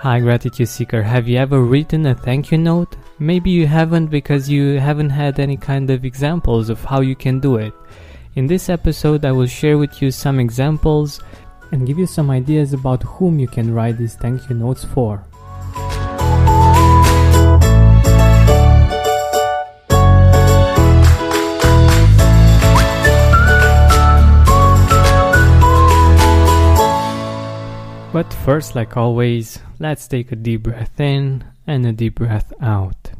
Hi, Gratitude Seeker. Have you ever written a thank you note? Maybe you haven't because you haven't had any kind of examples of how you can do it. In this episode, I will share with you some examples and give you some ideas about whom you can write these thank you notes for. First, like always, let's take a deep breath in and a deep breath out.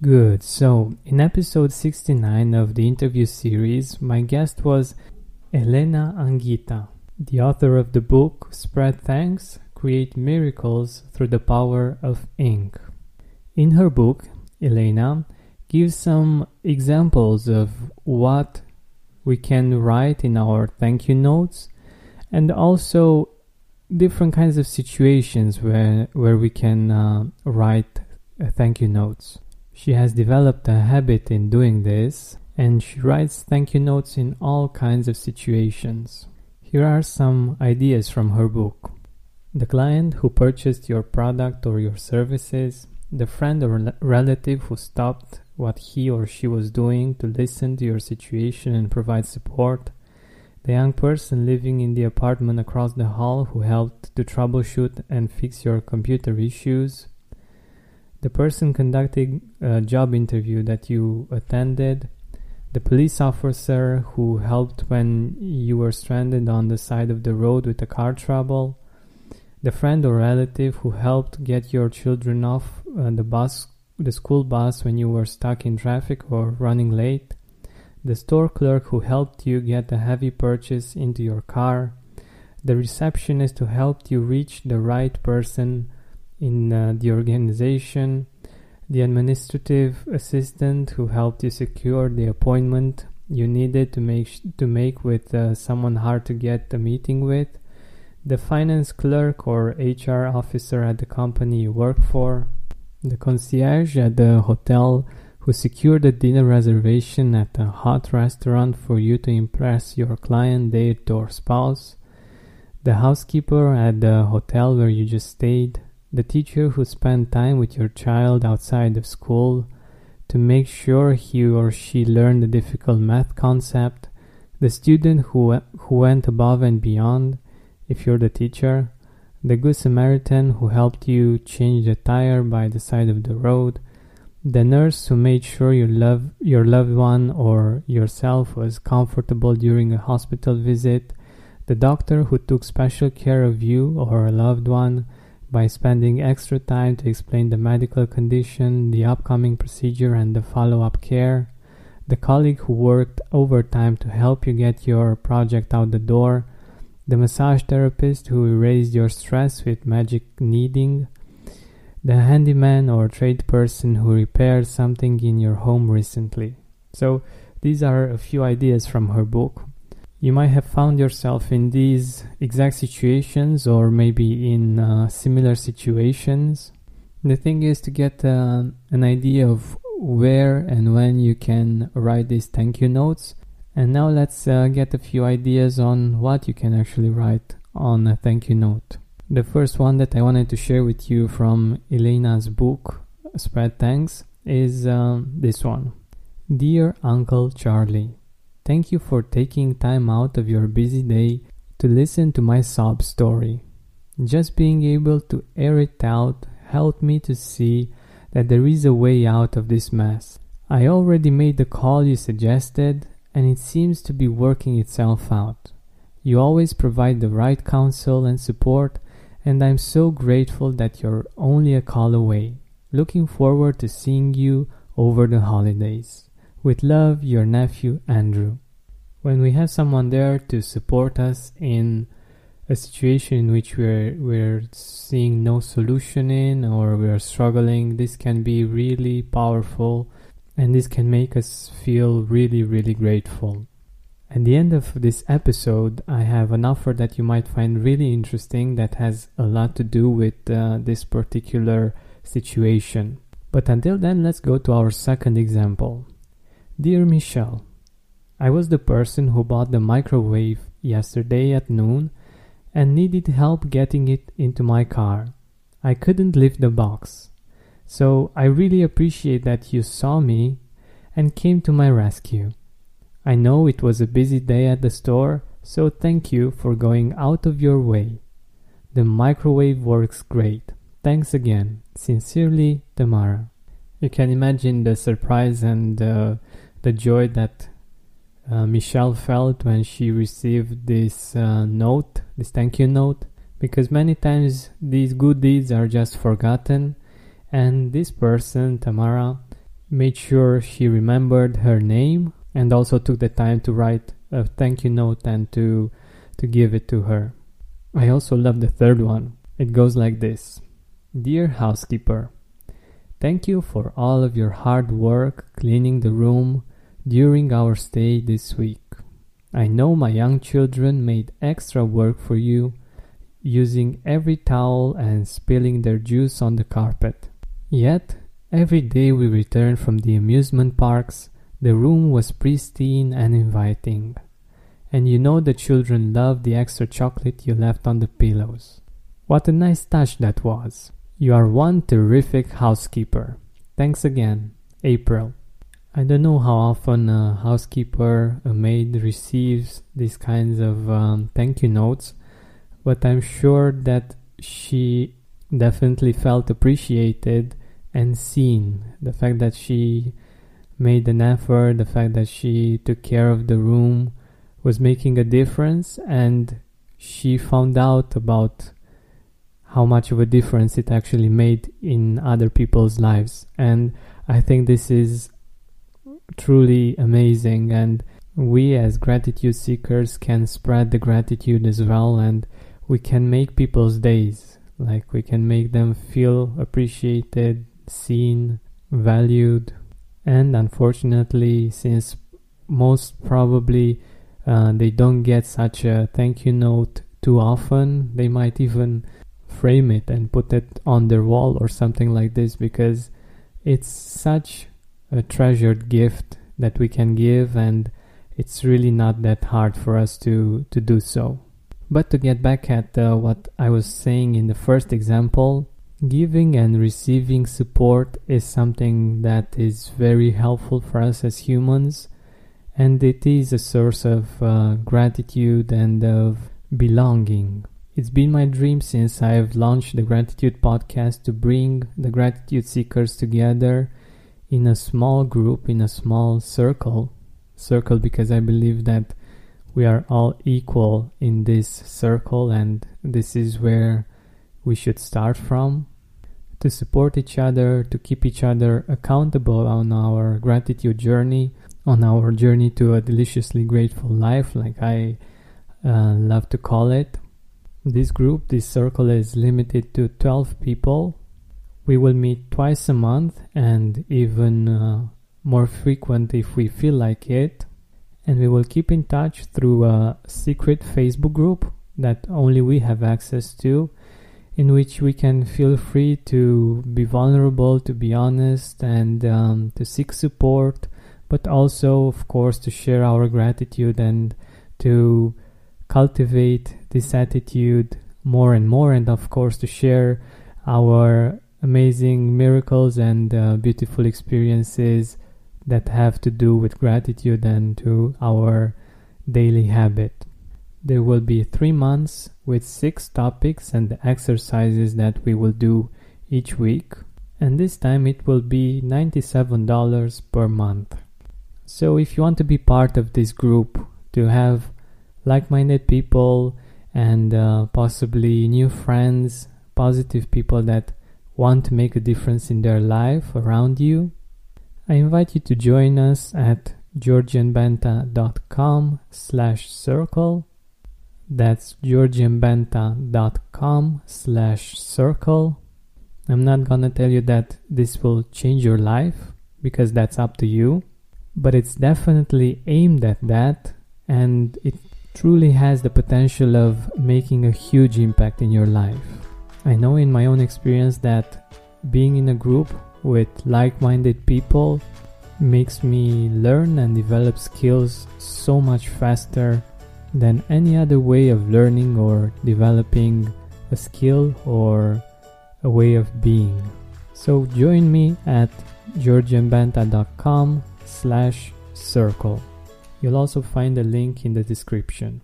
Good. So, in episode 69 of the interview series, my guest was Elena Anguita, the author of the book Spread Thanks Create Miracles Through the Power of Ink. In her book, Elena gives some examples of what we can write in our thank you notes and also different kinds of situations where, where we can uh, write uh, thank you notes. She has developed a habit in doing this, and she writes thank you notes in all kinds of situations. Here are some ideas from her book. The client who purchased your product or your services, the friend or relative who stopped what he or she was doing to listen to your situation and provide support, the young person living in the apartment across the hall who helped to troubleshoot and fix your computer issues, the person conducting a job interview that you attended, the police officer who helped when you were stranded on the side of the road with a car trouble, the friend or relative who helped get your children off uh, the bus, the school bus when you were stuck in traffic or running late, the store clerk who helped you get a heavy purchase into your car, the receptionist who helped you reach the right person in uh, the organization, the administrative assistant who helped you secure the appointment you needed to make to make with uh, someone hard to get a meeting with, the finance clerk or HR officer at the company you work for, the concierge at the hotel who secured a dinner reservation at a hot restaurant for you to impress your client, date, or spouse, the housekeeper at the hotel where you just stayed, the teacher who spent time with your child outside of school to make sure he or she learned a difficult math concept, the student who, who went above and beyond, if you're the teacher, the good Samaritan who helped you change the tire by the side of the road, the nurse who made sure your love your loved one or yourself was comfortable during a hospital visit, the doctor who took special care of you or a loved one, by spending extra time to explain the medical condition, the upcoming procedure, and the follow up care, the colleague who worked overtime to help you get your project out the door, the massage therapist who erased your stress with magic kneading, the handyman or trade person who repaired something in your home recently. So, these are a few ideas from her book. You might have found yourself in these exact situations or maybe in uh, similar situations. The thing is to get uh, an idea of where and when you can write these thank you notes. And now let's uh, get a few ideas on what you can actually write on a thank you note. The first one that I wanted to share with you from Elena's book, Spread Thanks, is um, this one Dear Uncle Charlie, Thank you for taking time out of your busy day to listen to my sob story. Just being able to air it out helped me to see that there is a way out of this mess. I already made the call you suggested, and it seems to be working itself out. You always provide the right counsel and support, and I'm so grateful that you're only a call away. Looking forward to seeing you over the holidays. With love, your nephew Andrew. When we have someone there to support us in a situation in which we're we're seeing no solution in or we're struggling, this can be really powerful and this can make us feel really really grateful. At the end of this episode, I have an offer that you might find really interesting that has a lot to do with uh, this particular situation. But until then, let's go to our second example. Dear Michelle, I was the person who bought the microwave yesterday at noon and needed help getting it into my car. I couldn't lift the box. So I really appreciate that you saw me and came to my rescue. I know it was a busy day at the store, so thank you for going out of your way. The microwave works great. Thanks again. Sincerely, Tamara. You can imagine the surprise and uh, the joy that uh, Michelle felt when she received this uh, note, this thank you note, because many times these good deeds are just forgotten, and this person, Tamara, made sure she remembered her name and also took the time to write a thank you note and to to give it to her. I also love the third one. It goes like this. Dear housekeeper, thank you for all of your hard work cleaning the room during our stay this week. I know my young children made extra work for you, using every towel and spilling their juice on the carpet. Yet, every day we returned from the amusement parks, the room was pristine and inviting. And you know the children loved the extra chocolate you left on the pillows. What a nice touch that was. You are one terrific housekeeper. Thanks again, April. I don't know how often a housekeeper, a maid receives these kinds of um, thank you notes, but I'm sure that she definitely felt appreciated and seen. The fact that she made an effort, the fact that she took care of the room was making a difference, and she found out about how much of a difference it actually made in other people's lives. And I think this is truly amazing, and we as gratitude seekers can spread the gratitude as well, and we can make people's days. Like we can make them feel appreciated, seen, valued, and unfortunately, since most probably uh, they don't get such a thank you note too often, they might even frame it and put it on their wall or something like this because it's such a treasured gift that we can give and it's really not that hard for us to to do so. But to get back at uh, what i was saying in the first example Giving and receiving support is something that is very helpful for us as humans, and it is a source of uh, gratitude and of belonging. It's been my dream since I've launched the Gratitude Podcast to bring the gratitude seekers together in a small group, in a small circle. Circle because I believe that we are all equal in this circle, and this is where we should start from to support each other, to keep each other accountable on our gratitude journey, on our journey to a deliciously grateful life, like I uh, love to call it. This group, this circle is limited to 12 people. We will meet twice a month and even uh, more frequent if we feel like it. And we will keep in touch through a secret Facebook group that only we have access to in which we can feel free to be vulnerable, to be honest, and um, to seek support, but also, of course, to share our gratitude and to cultivate this attitude more and more, and of course, to share our amazing miracles and uh, beautiful experiences that have to do with gratitude and to our daily habit. There will be three months with six topics and the exercises that we will do each week. And this time it will be $97 per month. So if you want to be part of this group, to have like minded people and uh, possibly new friends, positive people that want to make a difference in their life around you, I invite you to join us at georgianbenta.com slash circle that's georgianbenta.com slash circle. I'm not gonna tell you that this will change your life because that's up to you, but it's definitely aimed at that and it truly has the potential of making a huge impact in your life. I know in my own experience that being in a group with like minded people makes me learn and develop skills so much faster than any other way of learning or developing a skill or a way of being. So join me at georgianbenta.com slash circle. You'll also find a link in the description.